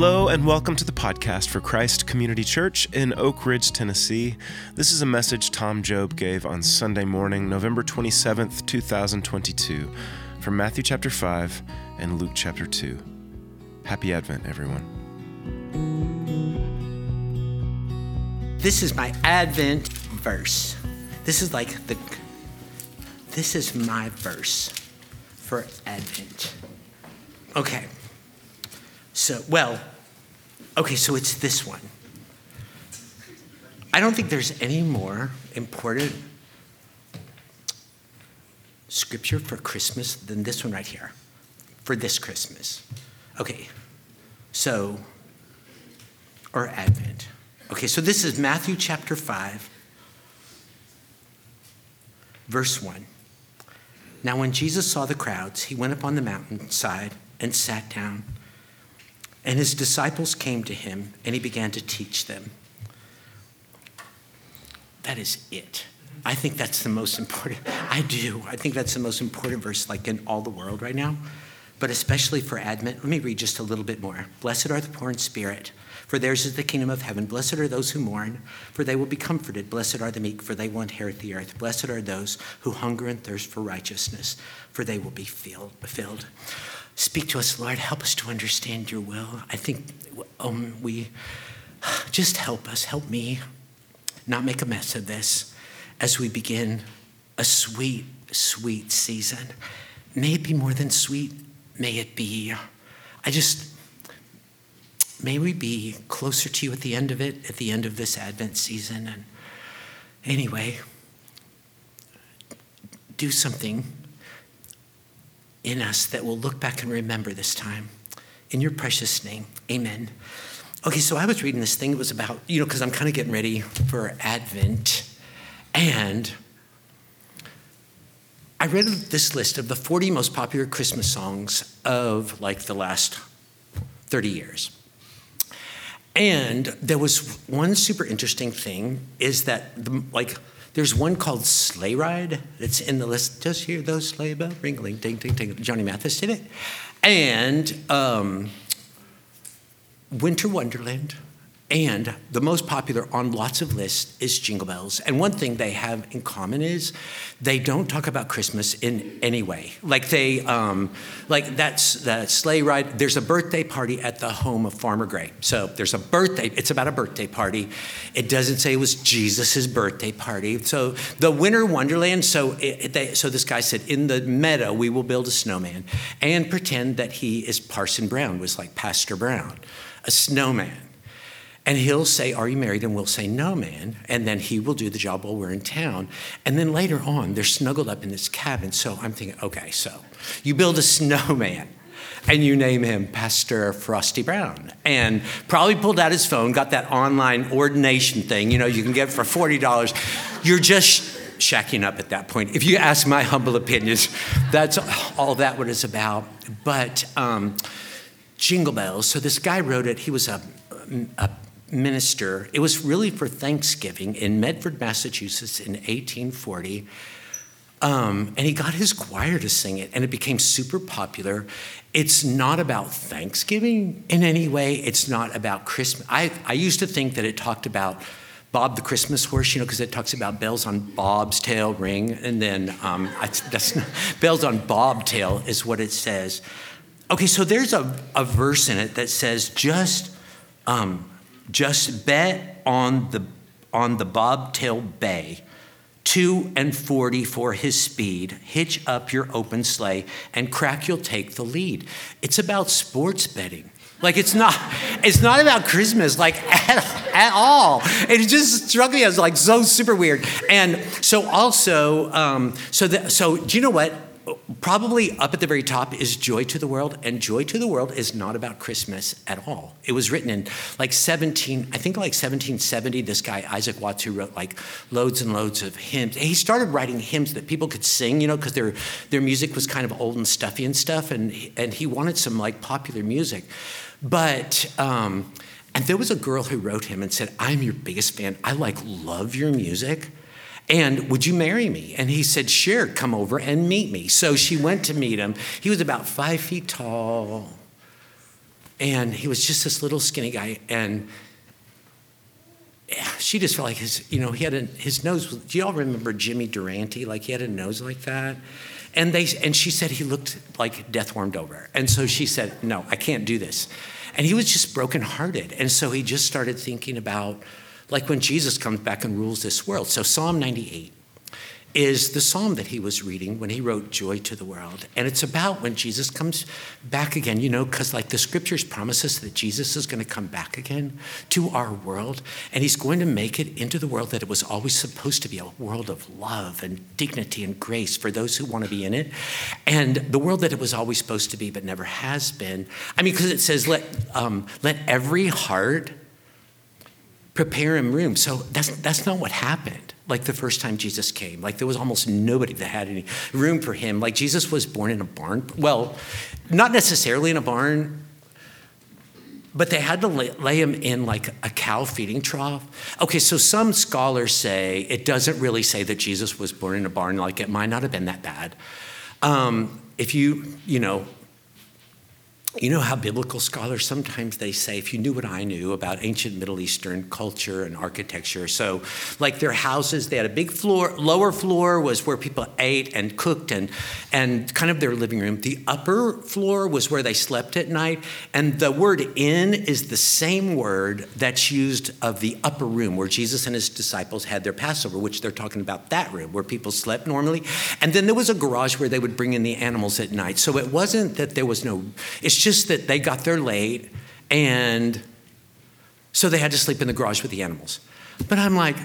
Hello, and welcome to the podcast for Christ Community Church in Oak Ridge, Tennessee. This is a message Tom Job gave on Sunday morning, November 27th, 2022, from Matthew chapter 5 and Luke chapter 2. Happy Advent, everyone. This is my Advent verse. This is like the, this is my verse for Advent. Okay. So, well, okay, so it's this one. I don't think there's any more important scripture for Christmas than this one right here, for this Christmas. Okay, so, or Advent. Okay, so this is Matthew chapter 5, verse 1. Now, when Jesus saw the crowds, he went up on the mountainside and sat down. And his disciples came to him, and he began to teach them. That is it. I think that's the most important. I do. I think that's the most important verse, like in all the world right now, but especially for Advent. Let me read just a little bit more. Blessed are the poor in spirit, for theirs is the kingdom of heaven. Blessed are those who mourn, for they will be comforted. Blessed are the meek, for they will inherit the earth. Blessed are those who hunger and thirst for righteousness, for they will be filled. Speak to us, Lord. Help us to understand your will. I think um, we just help us, help me not make a mess of this as we begin a sweet, sweet season. May it be more than sweet. May it be, I just, may we be closer to you at the end of it, at the end of this Advent season. And anyway, do something in us that will look back and remember this time. In your precious name, amen. Okay, so I was reading this thing. It was about, you know, because I'm kind of getting ready for Advent. And I read this list of the 40 most popular Christmas songs of like the last 30 years. And there was one super interesting thing is that the, like there's one called Sleigh Ride that's in the list. Just hear those sleigh bells ringling, ding, ding, ding. Johnny Mathis did it. And um, Winter Wonderland. And the most popular on lots of lists is Jingle Bells. And one thing they have in common is they don't talk about Christmas in any way. Like they, um, like that's the sleigh ride. There's a birthday party at the home of Farmer Gray. So there's a birthday. It's about a birthday party. It doesn't say it was Jesus's birthday party. So the Winter Wonderland. So it, they, so this guy said, in the meadow we will build a snowman and pretend that he is Parson Brown, was like Pastor Brown, a snowman. And he'll say, Are you married? And we'll say, No, man. And then he will do the job while we're in town. And then later on, they're snuggled up in this cabin. So I'm thinking, okay, so you build a snowman and you name him Pastor Frosty Brown. And probably pulled out his phone, got that online ordination thing, you know, you can get for $40. You're just shacking up at that point. If you ask my humble opinions, that's all that what it's about. But um, Jingle Bells, so this guy wrote it, he was a, a minister. It was really for Thanksgiving in Medford, Massachusetts in 1840. Um, and he got his choir to sing it, and it became super popular. It's not about Thanksgiving in any way. It's not about Christmas. I, I used to think that it talked about Bob the Christmas horse, you know, because it talks about bells on Bob's tail ring, and then um, that's not, bells on Bob tail is what it says. Okay, so there's a, a verse in it that says just um, just bet on the, on the bobtail bay, 2 and 40 for his speed. Hitch up your open sleigh and crack you'll take the lead. It's about sports betting. Like it's not, it's not about Christmas, like at, at all. It just struck me as like so super weird. And so also, um, so the, so do you know what? Probably up at the very top is Joy to the World, and Joy to the World is not about Christmas at all. It was written in like 17, I think like 1770, this guy, Isaac Watts, who wrote like loads and loads of hymns. He started writing hymns that people could sing, you know, because their, their music was kind of old and stuffy and stuff, and, and he wanted some like popular music. But, um, and there was a girl who wrote him and said, I'm your biggest fan. I like love your music. And would you marry me? And he said, Sure, come over and meet me. So she went to meet him. He was about five feet tall, And he was just this little skinny guy. And she just felt like his, you know, he had a, his nose. Do you all remember Jimmy Durante? Like he had a nose like that. And they and she said he looked like death warmed over. And so she said, "No, I can't do this." And he was just brokenhearted. And so he just started thinking about like when Jesus comes back and rules this world. So Psalm 98 is the psalm that he was reading when he wrote Joy to the World. And it's about when Jesus comes back again, you know, because like the scriptures promise us that Jesus is going to come back again to our world and he's going to make it into the world that it was always supposed to be a world of love and dignity and grace for those who want to be in it. And the world that it was always supposed to be but never has been. I mean, because it says, let, um, let every heart prepare him room. So that's, that's not what happened like the first time Jesus came. Like there was almost nobody that had any room for him. Like Jesus was born in a barn. Well, not necessarily in a barn, but they had to lay, lay him in like a cow feeding trough. Okay, so some scholars say it doesn't really say that Jesus was born in a barn. Like it might not have been that bad. Um, if you, you know, you know how biblical scholars sometimes they say if you knew what i knew about ancient middle eastern culture and architecture so like their houses they had a big floor lower floor was where people ate and cooked and and kind of their living room. The upper floor was where they slept at night and the word inn is the same word that's used of the upper room where jesus and his disciples had their passover which they're talking about that room where people slept normally. And then there was a garage where they would bring in the animals at night. So it wasn't that there was no it's just that they got there late and so they had to sleep in the garage with the animals. But I'm like,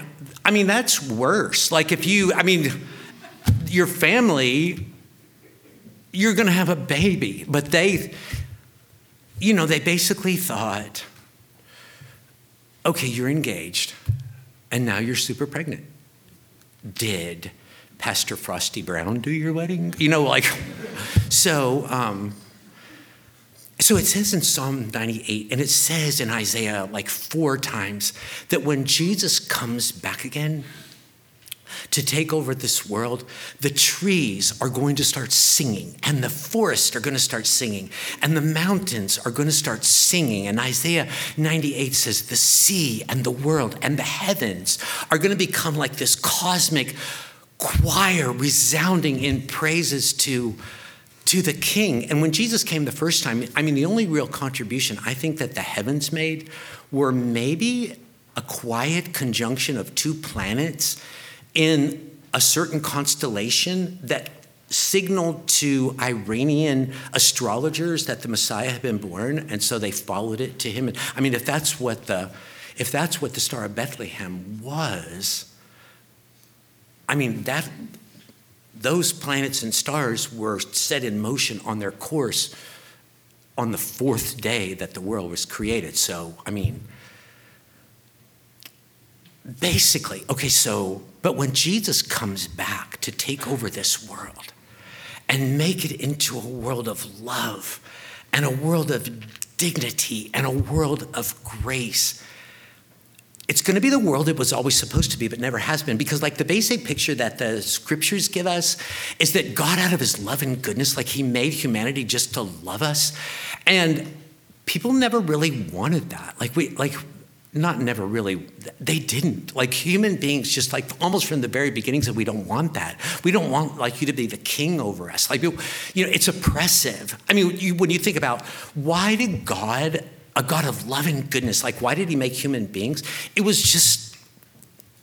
I mean, that's worse. Like, if you, I mean, your family, you're going to have a baby. But they, you know, they basically thought, okay, you're engaged, and now you're super pregnant. Did Pastor Frosty Brown do your wedding? You know, like, so, um, so it says in Psalm 98, and it says in Isaiah like four times that when Jesus comes back again to take over this world, the trees are going to start singing, and the forests are going to start singing, and the mountains are going to start singing. And Isaiah 98 says, the sea and the world and the heavens are going to become like this cosmic choir resounding in praises to to the king. And when Jesus came the first time, I mean, the only real contribution I think that the heavens made were maybe a quiet conjunction of two planets in a certain constellation that signaled to Iranian astrologers that the Messiah had been born, and so they followed it to him. I mean, if that's what the if that's what the Star of Bethlehem was, I mean that those planets and stars were set in motion on their course on the fourth day that the world was created. So, I mean, basically, okay, so, but when Jesus comes back to take over this world and make it into a world of love and a world of dignity and a world of grace it's going to be the world it was always supposed to be, but never has been. Because, like, the basic picture that the scriptures give us is that God, out of his love and goodness, like, he made humanity just to love us. And people never really wanted that. Like, we, like, not never really, they didn't. Like, human beings, just like almost from the very beginnings, that we don't want that. We don't want, like, you to be the king over us. Like, you know, it's oppressive. I mean, you, when you think about why did God a God of love and goodness. Like, why did he make human beings? It was just,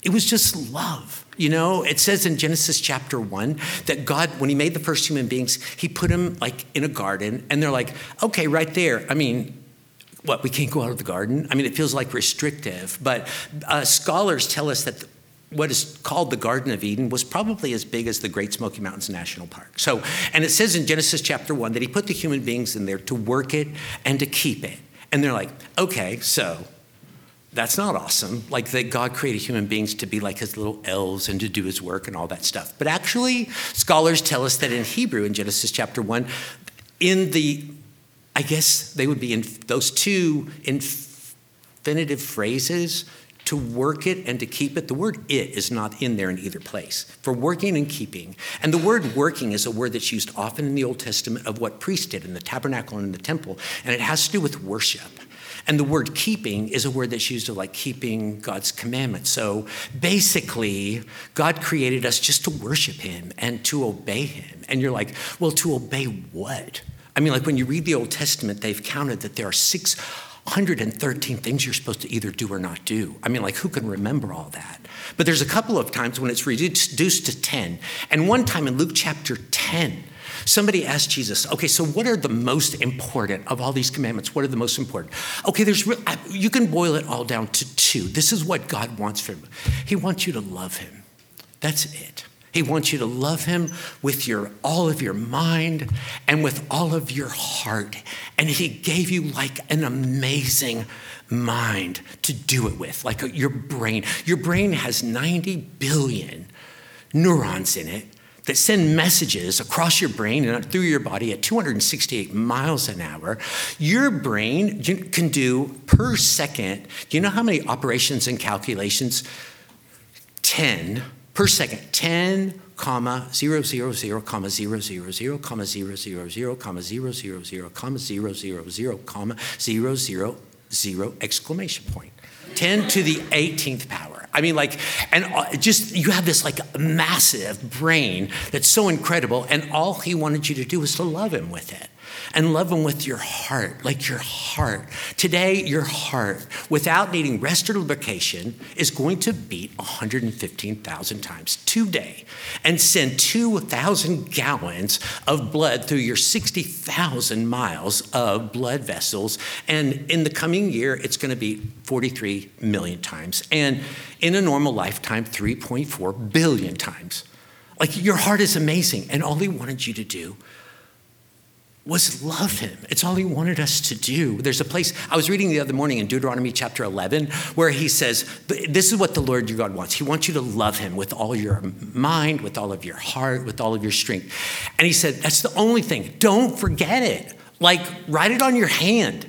it was just love. You know, it says in Genesis chapter one that God, when he made the first human beings, he put them like in a garden, and they're like, okay, right there. I mean, what, we can't go out of the garden? I mean, it feels like restrictive, but uh, scholars tell us that what is called the Garden of Eden was probably as big as the Great Smoky Mountains National Park. So, and it says in Genesis chapter one that he put the human beings in there to work it and to keep it. And they're like, okay, so that's not awesome. Like that God created human beings to be like his little elves and to do his work and all that stuff. But actually, scholars tell us that in Hebrew, in Genesis chapter 1, in the, I guess they would be in those two infinitive phrases, to work it and to keep it. The word it is not in there in either place. For working and keeping. And the word working is a word that's used often in the Old Testament of what priests did in the tabernacle and in the temple. And it has to do with worship. And the word keeping is a word that's used of like keeping God's commandments. So basically, God created us just to worship Him and to obey Him. And you're like, well, to obey what? I mean, like when you read the Old Testament, they've counted that there are 613 things you're supposed to either do or not do. I mean, like who can remember all that? But there's a couple of times when it's reduced to 10. And one time in Luke chapter 10, Somebody asked Jesus, okay, so what are the most important of all these commandments? What are the most important? Okay, there's you can boil it all down to two. This is what God wants from you. He wants you to love him. That's it. He wants you to love him with your all of your mind and with all of your heart. And he gave you like an amazing mind to do it with, like your brain. Your brain has 90 billion neurons in it that send messages across your brain and through your body at 268 miles an hour. Your brain can do per second, do you know how many operations and calculations? 10 per second. 10 comma 000 comma 000 comma 000 comma 000 comma 000 comma 000 exclamation point. 10 to the 18th power. I mean, like, and uh, just you have this like massive brain that's so incredible, and all he wanted you to do was to love him with it and love them with your heart, like your heart. Today, your heart, without needing rest or lubrication, is going to beat 115,000 times today and send 2,000 gallons of blood through your 60,000 miles of blood vessels. And in the coming year, it's going to be 43 million times. And in a normal lifetime, 3.4 billion times. Like your heart is amazing. And all he wanted you to do was love him. It's all he wanted us to do. There's a place, I was reading the other morning in Deuteronomy chapter 11, where he says, This is what the Lord your God wants. He wants you to love him with all your mind, with all of your heart, with all of your strength. And he said, That's the only thing. Don't forget it. Like, write it on your hand.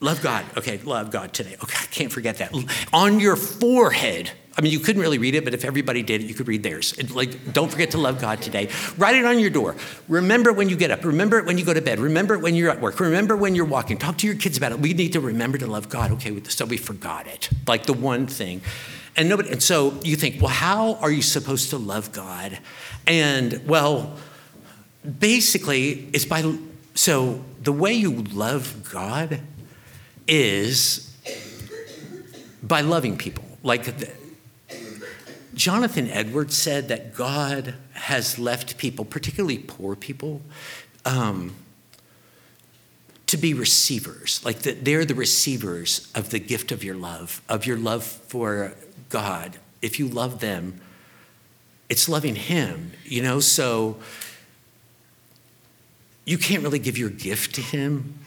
Love God. Okay, love God today. Okay, I can't forget that. On your forehead I mean, you couldn't really read it, but if everybody did it, you could read theirs. Like, don't forget to love God today. Write it on your door. Remember when you get up. Remember it when you go to bed. Remember it when you're at work. Remember when you're walking. Talk to your kids about it. We need to remember to love God. Okay, so we forgot it. Like the one thing. And nobody. And so you think, well, how are you supposed to love God? And well, basically, it's by. So the way you love God is by loving people. Like Jonathan Edwards said that God has left people, particularly poor people, um, to be receivers. Like that they're the receivers of the gift of your love, of your love for God. If you love them, it's loving Him, you know? So you can't really give your gift to Him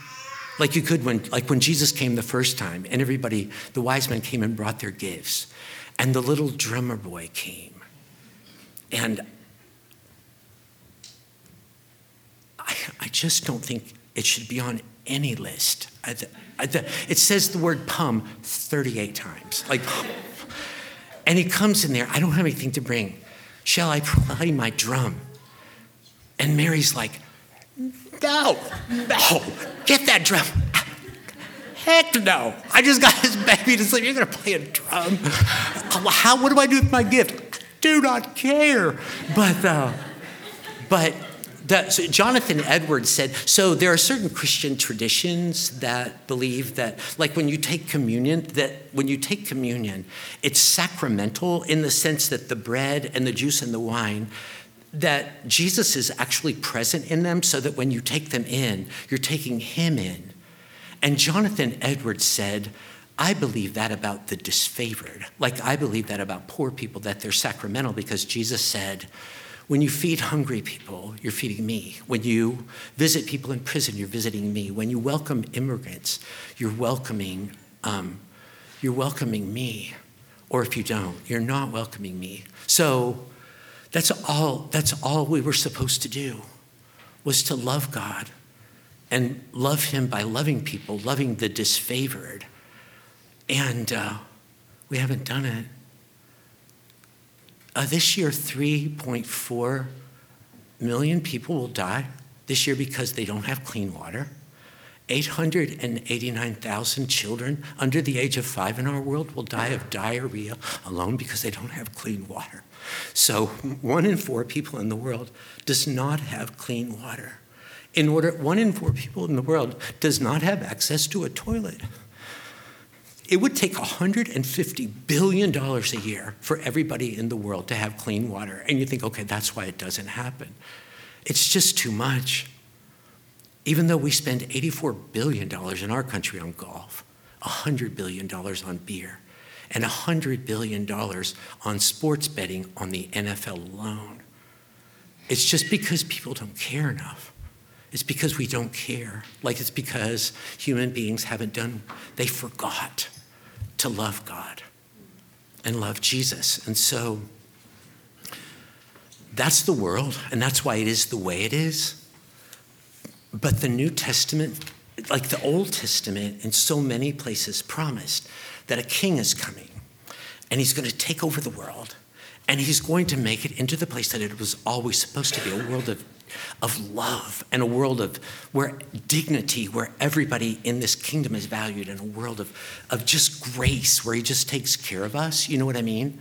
like you could when like when Jesus came the first time and everybody the wise men came and brought their gifts and the little drummer boy came. And I, I just don't think it should be on any list. I, I, it says the word pum 38 times. Like, and he comes in there, I don't have anything to bring. Shall I play my drum? And Mary's like, no, no, get that drum Heck no. I just got this baby to sleep. You're going to play a drum. How, what do I do with my gift? do not care. But, uh, but so Jonathan Edwards said, so there are certain Christian traditions that believe that, like when you take communion, that when you take communion, it's sacramental in the sense that the bread and the juice and the wine, that Jesus is actually present in them so that when you take them in, you're taking him in. And Jonathan Edwards said, I believe that about the disfavored. Like I believe that about poor people, that they're sacramental because Jesus said, when you feed hungry people, you're feeding me. When you visit people in prison, you're visiting me. When you welcome immigrants, you're welcoming, um, you're welcoming me. Or if you don't, you're not welcoming me. So that's all, that's all we were supposed to do was to love God and love him by loving people, loving the disfavored. And uh, We haven't done it. Uh, this year, 3.4 million people will die this year because they don't have clean water. 889,000 children under the age of five in our world will die of diarrhea alone because they don't have clean water. So, one in four people in the world does not have clean water. In order, one in four people in the world does not have access to a toilet. It would take $150 billion a year for everybody in the world to have clean water. And you think, okay, that's why it doesn't happen. It's just too much. Even though we spend $84 billion in our country on golf, $100 billion on beer, and $100 billion on sports betting on the NFL alone. It's just because people don't care enough. It's because we don't care. Like it's because human beings haven't done, they forgot to love God and love Jesus. And so that's the world, and that's why it is the way it is. But the New Testament, like the Old Testament, in so many places promised that a king is coming and he's going to take over the world and he's going to make it into the place that it was always supposed to be a world of, of love and a world of where dignity, where everybody in this kingdom is valued, and a world of, of just grace where he just takes care of us. You know what I mean?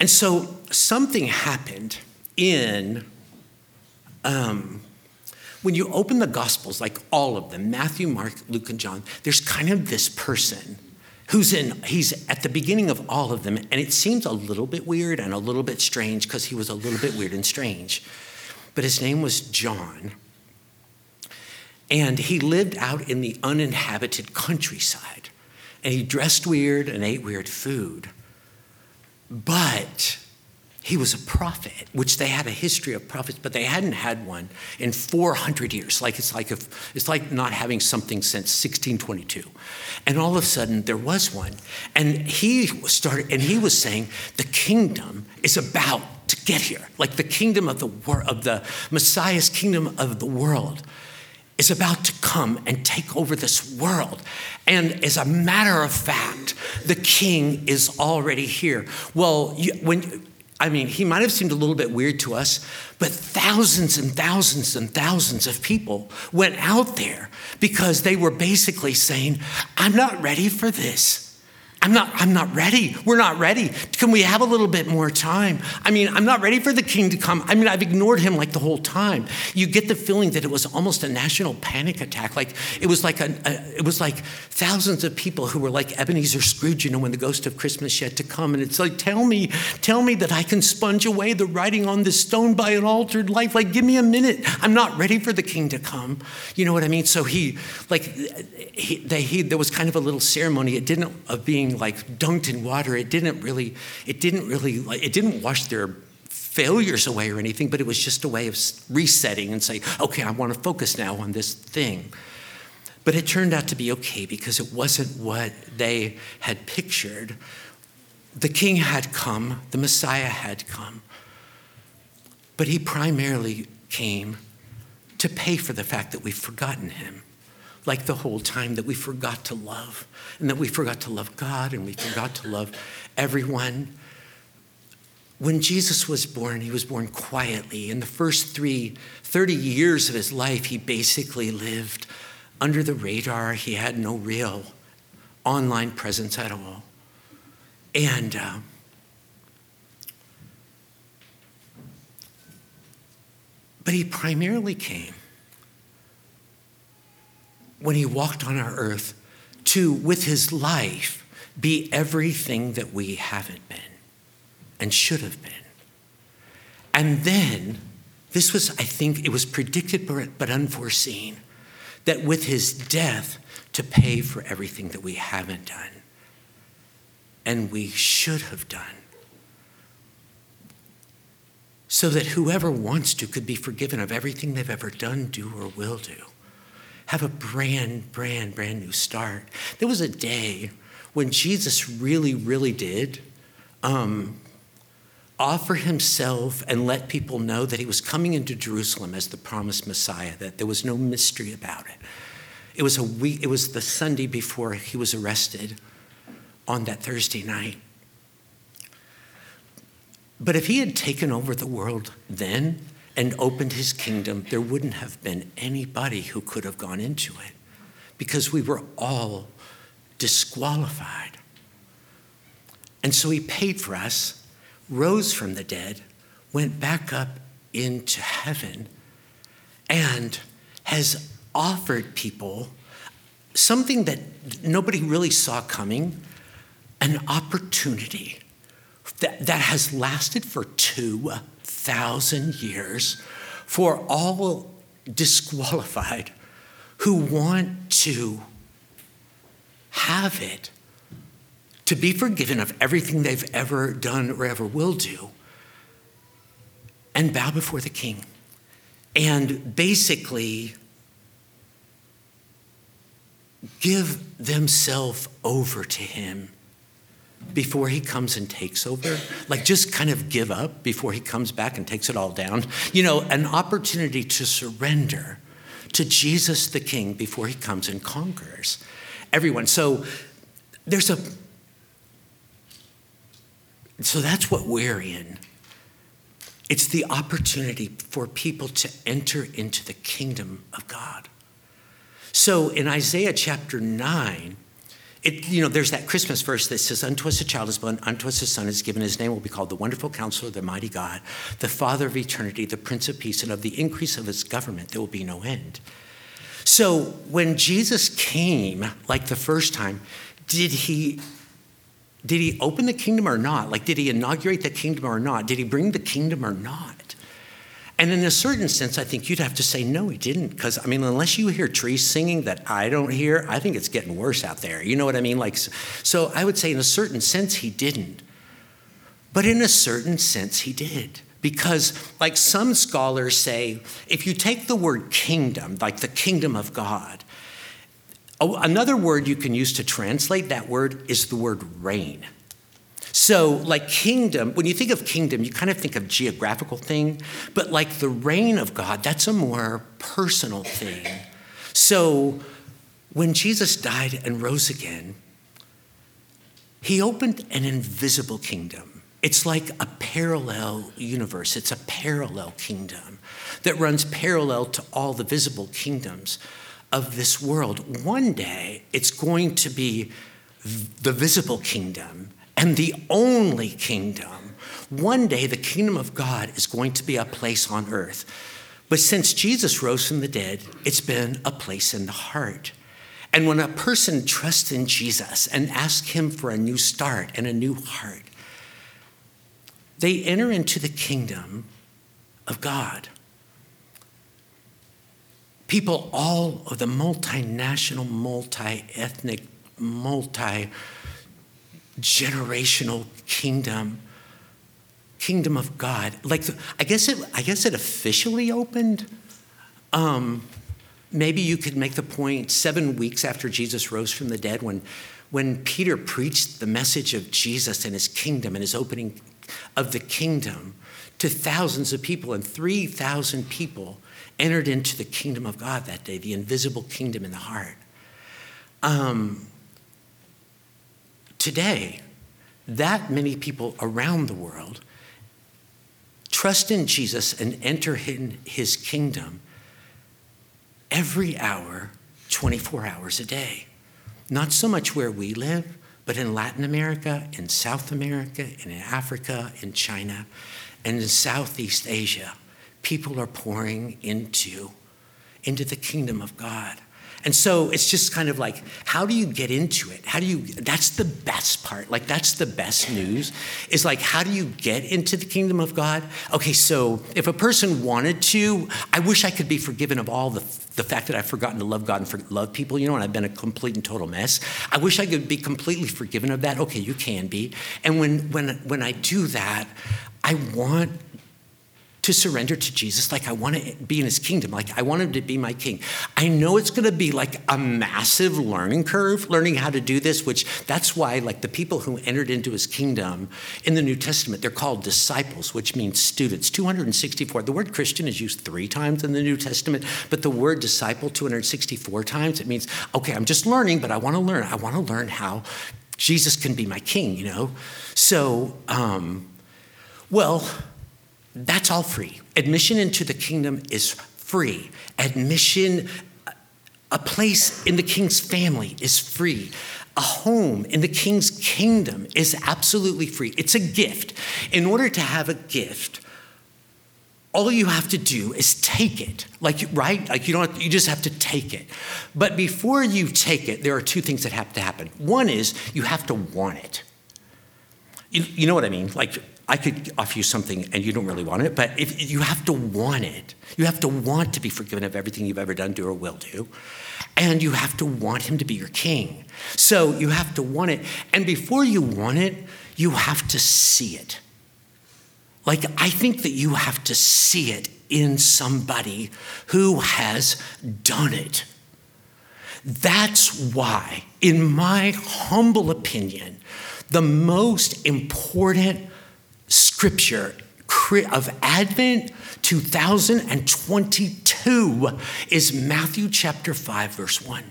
And so something happened in um, when you open the Gospels, like all of them Matthew, Mark, Luke, and John, there's kind of this person who's in, he's at the beginning of all of them, and it seems a little bit weird and a little bit strange because he was a little bit weird and strange. But his name was John. And he lived out in the uninhabited countryside. And he dressed weird and ate weird food. But he was a prophet, which they had a history of prophets, but they hadn't had one in 400 years. Like it's like it's like not having something since 1622. And all of a sudden there was one, and he started, and he was saying the kingdom is about to get here, like the kingdom of the of the Messiah's kingdom of the world is about to come and take over this world. And as a matter of fact, the king is already here. Well, you, when I mean, he might have seemed a little bit weird to us, but thousands and thousands and thousands of people went out there because they were basically saying, I'm not ready for this. I'm not, I'm not ready. We're not ready. Can we have a little bit more time? I mean, I'm not ready for the king to come. I mean, I've ignored him like the whole time. You get the feeling that it was almost a national panic attack. Like it was like a, a it was like thousands of people who were like Ebenezer Scrooge, you know, when the ghost of Christmas yet to come. And it's like, tell me, tell me that I can sponge away the writing on this stone by an altered life. Like, give me a minute. I'm not ready for the king to come. You know what I mean? So he, like, he, they, he, there was kind of a little ceremony. It didn't of being being like dunked in water, it didn't really, it didn't really, it didn't wash their failures away or anything, but it was just a way of resetting and saying, okay, I want to focus now on this thing. But it turned out to be okay because it wasn't what they had pictured. The king had come, the Messiah had come, but he primarily came to pay for the fact that we've forgotten him like the whole time that we forgot to love and that we forgot to love God and we forgot to love everyone. When Jesus was born, he was born quietly. In the first three, 30 years of his life, he basically lived under the radar. He had no real online presence at all. And uh, but he primarily came when he walked on our earth to, with his life, be everything that we haven't been and should have been. And then, this was, I think, it was predicted but unforeseen that with his death to pay for everything that we haven't done and we should have done. So that whoever wants to could be forgiven of everything they've ever done, do, or will do have a brand, brand, brand new start. There was a day when Jesus really, really did um, offer himself and let people know that he was coming into Jerusalem as the promised Messiah, that there was no mystery about it. It was, a week, it was the Sunday before he was arrested. on that Thursday night. But if he had taken over the world then and opened his kingdom, there wouldn't have been anybody who could have gone into it because we were all disqualified. And so he paid for us, rose from the dead, went back up into heaven, and has offered people something that nobody really saw coming an opportunity that, that has lasted for 2,000 years for all disqualified who want to have it, to be forgiven of everything they've ever done or ever will do, and bow before the king. And basically, give themselves over to him before he comes and takes over. Like just kind of give up before he comes back and takes it all down. You know, an opportunity to surrender to Jesus the King before he comes and conquers everyone. So there's a so that's what we're in. It's the opportunity for people to enter into the kingdom of God. So in Isaiah chapter 9, it, you know, there's that Christmas verse that says, Unto us a child is born, unto us a son is given, his name will be called the Wonderful Counselor, the Mighty God, the Father of eternity, the Prince of Peace, and of the increase of his government there will be no end. So when Jesus came, like the first time, did he did he open the kingdom or not? Like, did he inaugurate the kingdom or not? Did he bring the kingdom or not? And in a certain sense, I think you'd have to say, no, he didn't. Because, I mean, unless you hear trees singing that I don't hear, I think it's getting worse out there. You know what I mean? Like, so I would say, in a certain sense, he didn't. But in a certain sense, he did. Because, like some scholars say, if you take the word kingdom, like the kingdom of God, oh, another word you can use to translate that word is the word reign. So, like kingdom, when you think of kingdom, you kind of think of geographical thing, but like the reign of God, that's a more personal thing. So, when Jesus died and rose again, he opened an invisible kingdom. It's like a parallel universe, it's a parallel kingdom that runs parallel to all the visible kingdoms of this world. One day, it's going to be the visible kingdom and the only kingdom. One day, the kingdom of God is going to be a place on earth. But since Jesus rose from the dead, it's been a place in the heart. And when a person trusts in Jesus and asks Him for a new start and a new heart, they enter into the kingdom of God. People, all of the multinational, multi ethnic, multi generational kingdom, kingdom of God. Like, I guess it, I guess it officially opened. Um, maybe you could make the point seven weeks after Jesus rose from the dead, when, when Peter preached the message of Jesus and his kingdom and his opening of the kingdom to thousands of people, and 3,000 people entered into the kingdom of God that day, the invisible kingdom in the heart. Um, today, that many people around the world trust in Jesus and enter in his kingdom every hour, 24 hours a day. Not so much where we live, but in Latin America, in South America, and in Africa, in China, and in Southeast Asia, people are pouring into, into the kingdom of God. And so it's just kind of like, how do you get into it? How do you, that's the best part. Like, that's the best news is like, how do you get into the kingdom of God? Okay, so if a person wanted to, I wish I could be forgiven of all the, the fact that I've forgotten to love God and for, love people, you know, and I've been a complete and total mess. I wish I could be completely forgiven of that. Okay, you can be. And when, when, when I do that, I want to surrender to Jesus like I want to be in his kingdom, like I want him to be my king. I know it's going to be like a massive learning curve, learning how to do this, which that's why, like the people who entered into his kingdom in the New Testament, they're called disciples, which means students. 264. The word Christian is used three times in the New Testament, but the word disciple 264 times. It means, okay, I'm just learning, but I want to learn. I want to learn how Jesus can be my king, you know? So, um, well, that's all free. Admission into the kingdom is free. Admission, a place in the king's family is free. A home in the king's kingdom is absolutely free. It's a gift. In order to have a gift, all you have to do is take it like right like you don't you just have to take it but before you take it there are two things that have to happen one is you have to want it you, you know what i mean like i could offer you something and you don't really want it but if you have to want it you have to want to be forgiven of everything you've ever done do or will do and you have to want him to be your king so you have to want it and before you want it you have to see it like, I think that you have to see it in somebody who has done it. That's why, in my humble opinion, the most important scripture of Advent 2022 is Matthew chapter 5, verse 1.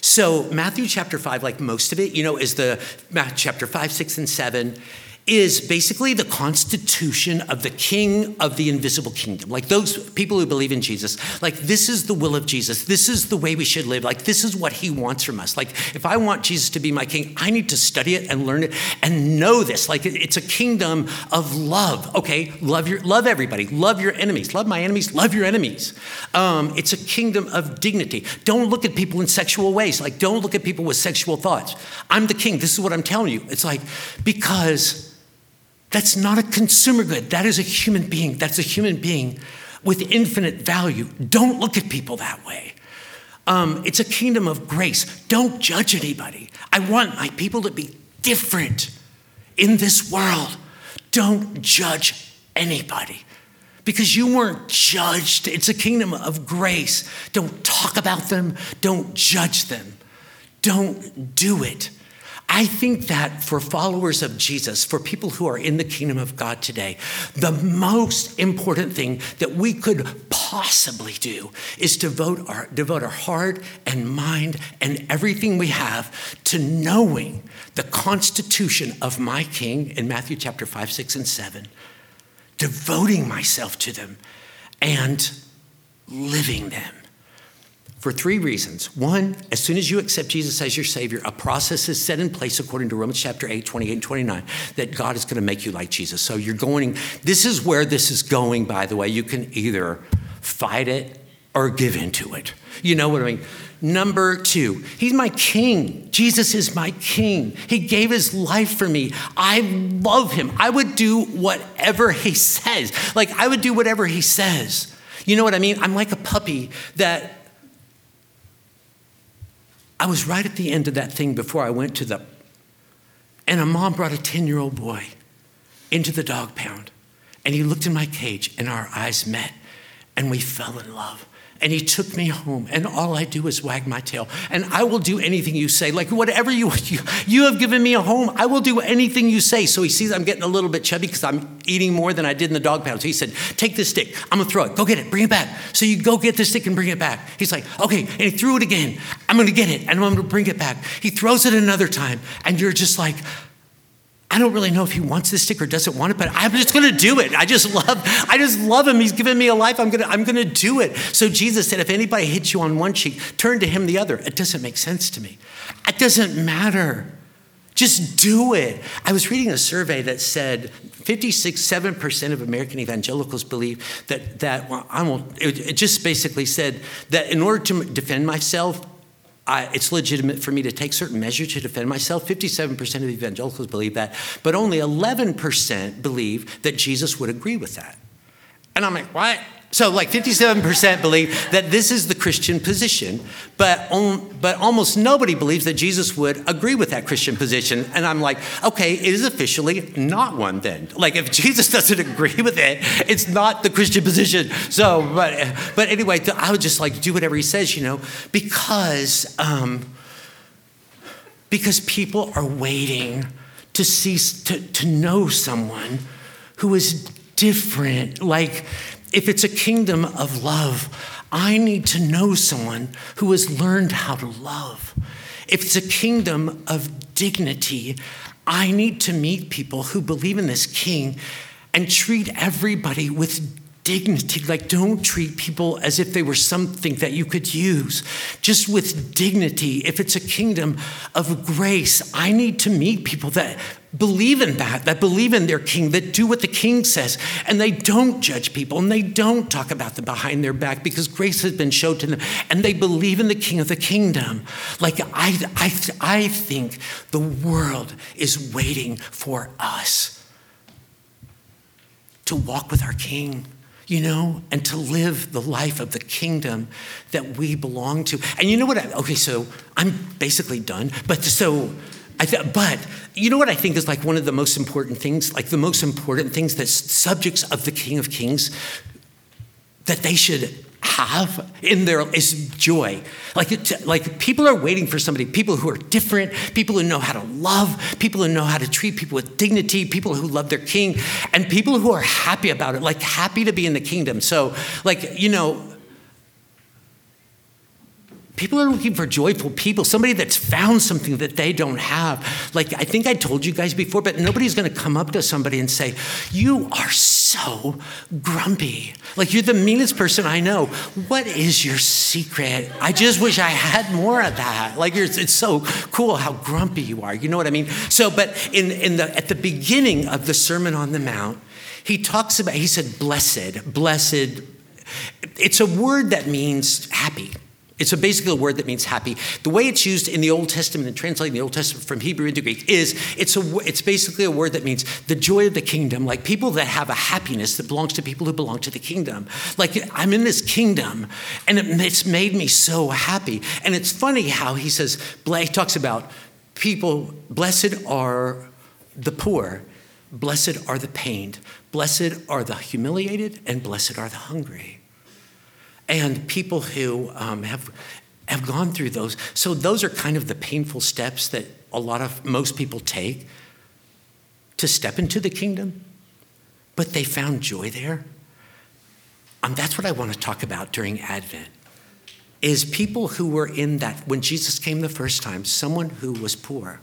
So, Matthew chapter 5, like most of it, you know, is the Matthew chapter 5, 6, and 7 is basically the constitution of the king of the invisible kingdom. Like those people who believe in Jesus, like this is the will of Jesus. This is the way we should live. Like this is what he wants from us. Like if I want Jesus to be my king, I need to study it and learn it and know this. Like it's a kingdom of love. Okay, love your love everybody. Love your enemies. Love my enemies. Love your enemies. Um, it's a kingdom of dignity. Don't look at people in sexual ways. Like don't look at people with sexual thoughts. I'm the king. This is what I'm telling you. It's like because that's not a consumer good. That is a human being. That's a human being with infinite value. Don't look at people that way. Um, it's a kingdom of grace. Don't judge anybody. I want my people to be different in this world. Don't judge anybody because you weren't judged. It's a kingdom of grace. Don't talk about them, don't judge them, don't do it. I think that for followers of Jesus, for people who are in the kingdom of God today, the most important thing that we could possibly do is devote our, devote our heart and mind and everything we have to knowing the constitution of my king in Matthew chapter 5, 6, and 7, devoting myself to them and living them for three reasons. One, as soon as you accept Jesus as your Savior, a process is set in place according to Romans chapter 8, 28 and 29, that God is going to make you like Jesus. So you're going, this is where this is going, by the way. You can either fight it or give into it. You know what I mean? Number two, he's my king. Jesus is my king. He gave his life for me. I love him. I would do whatever he says. Like, I would do whatever he says. You know what I mean? I'm like a puppy that I was right at the end of that thing before I went to the. And a mom brought a 10 year old boy into the dog pound. And he looked in my cage, and our eyes met, and we fell in love and he took me home and all i do is wag my tail. And i will do anything you say. Like whatever you you, you have given me a home i will do anything you say. So he sees i'm getting a little bit chubby because i'm eating more than i did in the dog pound. So he said take this stick. I'm gonna throw it. Go get it. Bring it back. So you go get the stick and bring it back. He's like okay. And he threw it again. I'm gonna get it and i'm gonna bring it back. He throws it another time and you're just like I don't really know if he wants this stick or doesn't want it, but I'm just going to do it. I just love, I just love him. He's given me a life. I'm going to, I'm going to do it. So Jesus said, if anybody hits you on one cheek, turn to him the other. It doesn't make sense to me. It doesn't matter. Just do it. I was reading a survey that said 56, 7% of American evangelicals believe that, that well, I won't, it, it just basically said that in order to defend myself, I, it's legitimate for me to take certain measures to defend myself. 57% of evangelicals believe that, but only 11% believe that Jesus would agree with that. And I'm like, what? So, like 57% believe that this is the Christian position, but, on, but almost nobody believes that Jesus would agree with that Christian position. And I'm like, okay, it is officially not one then. Like, if Jesus doesn't agree with it, it's not the Christian position. So, but, but anyway, I would just like do whatever he says, you know, because, um, because people are waiting to see, to, to know someone who is different. Like, if it's a kingdom of love, I need to know someone who has learned how to love. If it's a kingdom of dignity. I need to meet people who believe in this king and treat everybody with dignity. Like, don't treat people as if they were something that you could use, just with dignity. If it's a kingdom of grace, I need to meet people that believe in that, that believe in their king, that do what the king says, and they don't judge people and they don't talk about them behind their back because grace has been shown to them and they believe in the king of the kingdom. Like, I, I, I think the world is waiting for us to walk with our king you know, and to live the life of the kingdom that we belong to. And you know what? I, okay, so I'm basically done. But so, th- but you know what I think is like one of the most important things, like the most important things that subjects of the King of Kings that they should have in there is joy. Like, like people are waiting for somebody, people who are different, people who know how to love, people who know how to treat people with dignity, people who love their king, and people who are happy about it, like happy to be in the kingdom. So, like, you know, People are looking for joyful people, somebody that's found something that they don't have. Like, I think I told you guys before, but nobody's gonna come up to somebody and say, You are so grumpy. Like, you're the meanest person I know. What is your secret? I just wish I had more of that. Like, it's so cool how grumpy you are. You know what I mean? So, but in, in the, at the beginning of the Sermon on the Mount, he talks about, he said, Blessed, blessed. It's a word that means happy it's a basically a word that means happy. The way it's used in the Old Testament and translating the Old Testament from Hebrew into Greek is it's a it's basically a word that means the joy of the kingdom, like people that have a happiness that belongs to people who belong to the kingdom. Like I'm in this kingdom, and it, it's made me so happy. And it's funny how he says he talks about people. Blessed are the poor, blessed are the pained, blessed are the humiliated, and blessed are the hungry and people who um, have have gone through those. So those are kind of the painful steps that a lot of most people take to step into the kingdom, but they found joy there. Um, that's what I want to talk about during Advent. Is people who were in that when Jesus came the first time, someone who was poor,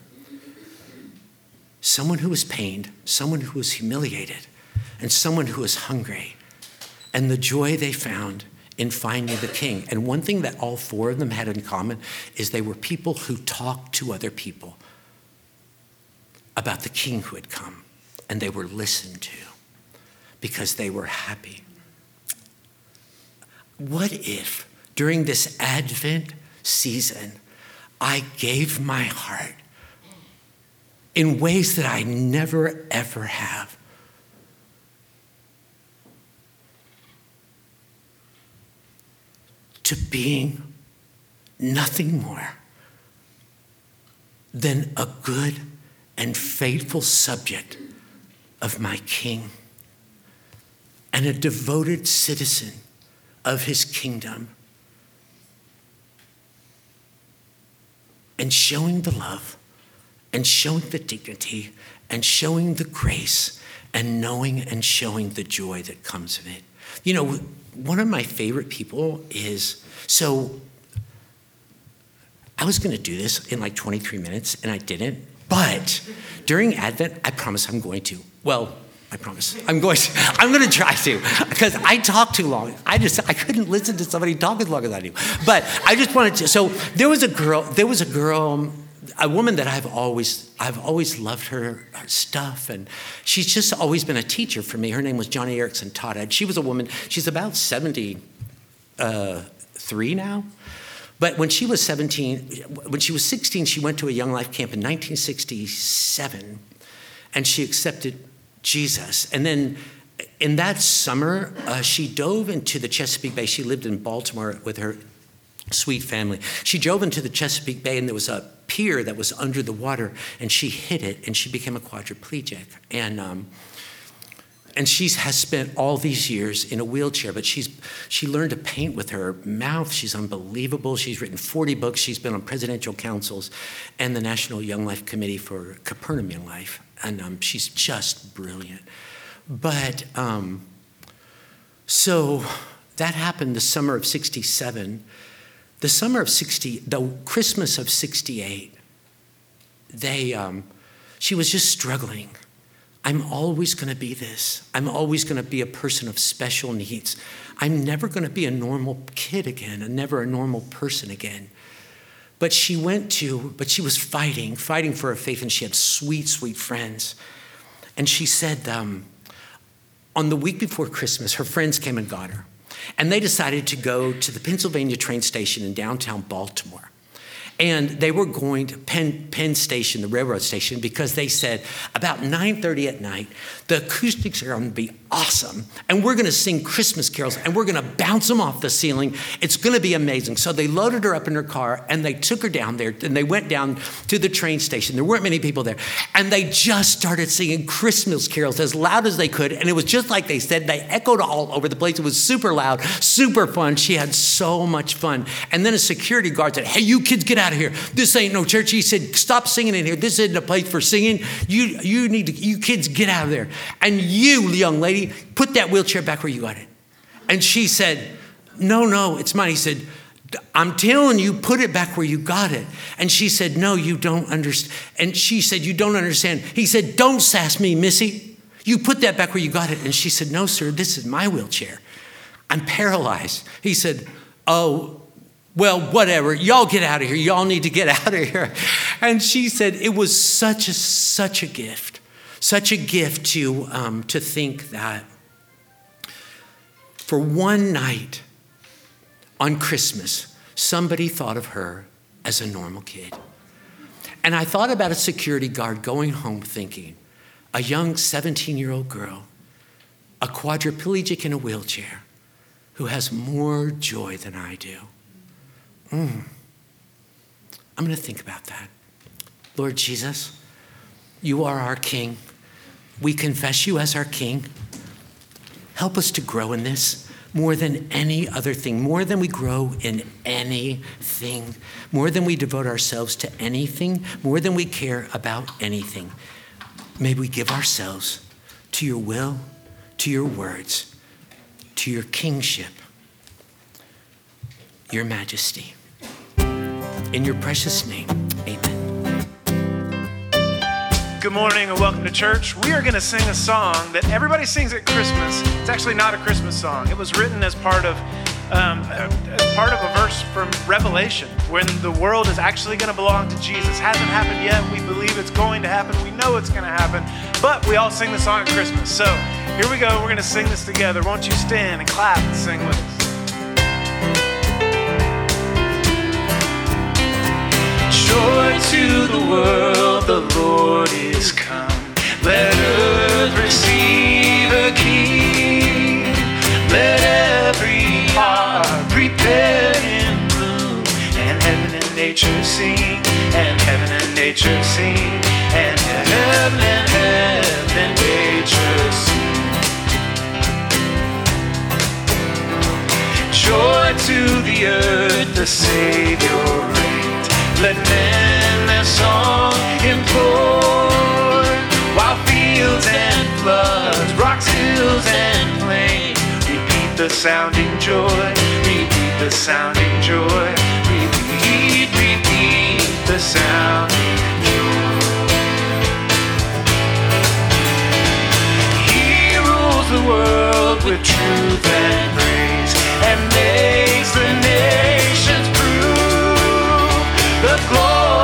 someone who was pained, someone who was humiliated, and someone who was hungry, and the joy they found in finding the king. And one thing that all four of them had in common is they were people who talked to other people about the king who had come, and they were listened to because they were happy. What if during this Advent season I gave my heart in ways that I never ever have to being nothing more than a good and faithful subject of my King and a devoted citizen of his kingdom. And showing the love and showing the dignity and showing the grace and knowing and showing the joy that comes of it. You know, one of my favorite people is so I was going to do this in like 23 minutes and I didn't. But during Advent, I promise I'm going to. Well, I promise. I'm going to, I'm going to try to because I talk too long. I just I couldn't listen to somebody talk as long as I do. But I just wanted to so there was a girl there was a girl a woman that I've always I've always loved her, her, stuff, and she's just always been a teacher for me. Her name was Joni Eareckson Tada. She was a woman. She's about seventy uh, now. But when she was 17, when she was 16, she went to a Young Life camp in 1967, and she accepted Jesus. And then in that summer, uh, she dove into the Chesapeake Bay. She lived in Baltimore with her sweet family. She drove into the Chesapeake Bay, and there was a pier that was under the water, and she hit it, and she became a quadriplegic. And um, and she has spent all these years in a wheelchair, but she's she learned to paint with her mouth. She's unbelievable. She's written 40 books. She's been on presidential councils and the National Young Life Committee for Capernaum Young Life, and um, she's just brilliant. But um, so that happened the summer of '67 the summer of 60, the Christmas of 68, they, um, she was just struggling. I'm always going to be this. I'm always going to be a person of special needs. I'm never going to be a normal kid again, and never a normal person again. But she went to, but she was fighting, fighting for her faith, and she had sweet, sweet friends. And she said, um, on the week before Christmas, her friends came and got her. And they decided to go to the Pennsylvania train station in downtown Baltimore. And they were going to Penn, Penn Station, the railroad station, because they said about 9:30 at night, the acoustics are going to be awesome, and we're going to sing Christmas carols, and we're going to bounce them off the ceiling. It's going to be amazing. So they loaded her up in her car, and they took her down there, and they went down to the train station. There weren't many people there, and they just started singing Christmas carols as loud as they could, and it was just like they said. They echoed all over the place. It was super loud, super fun. She had so much fun. And then a security guard said, "Hey, you kids, get out." of here. This ain't no church. He said, stop singing in here. This isn't a place for singing. You, you need to, you kids get out of there. And you, young lady, put that wheelchair back where you got it. And she said, no, no, it's mine. He said, I'm telling you, put it back where you got it. And she said, No, you don't understand. And she said, You don't understand. He said, Don't sass me, Missy. You put that back where you got it. And she said, No, sir, this is my wheelchair. I'm paralyzed. He said, Oh, well, whatever, y'all get out of here. Y'all need to get out of here. And she said it was such a such a gift, such a gift to um, to think that for one night on Christmas, somebody thought of her as a normal kid. And I thought about a security guard going home thinking, a young 17 year old girl, a quadriplegic in a wheelchair, who has more joy than I do. Mm. I'm going to think about that. Lord Jesus, you are our King. We confess you as our King. Help us to grow in this more than any other thing, more than we grow in anything, more than we devote ourselves to anything, more than we care about anything. May we give ourselves to your will, to your words, to your kingship, your majesty. In your precious name, amen. Good morning and welcome to church. We are going to sing a song that everybody sings at Christmas. It's actually not a Christmas song. It was written as part of um, as part of a verse from Revelation when the world is actually going to belong to Jesus. Hasn't happened yet. We believe it's going to happen. We know it's going to happen. But we all sing the song at Christmas. So here we go. We're going to sing this together. Won't you stand and clap and sing with us? Joy to the world, the Lord is come. Let earth receive a king. Let every heart prepare in bloom. And heaven and nature sing. And heaven and nature sing. And heaven and heaven and nature sing. Joy to the earth, the Savior let men their song implore, while fields and floods, rocks, hills, and plains repeat the sounding joy, repeat the sounding joy, repeat, repeat the sounding joy. He rules the world with truth and praise, and makes the nations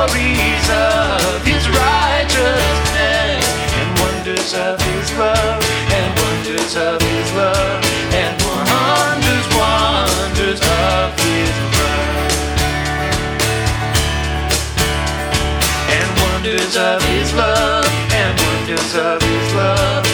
glories of his righteousness and wonders of his love and wonders of his love and wonders, wonders of his love. And wonders of his love and wonders of his love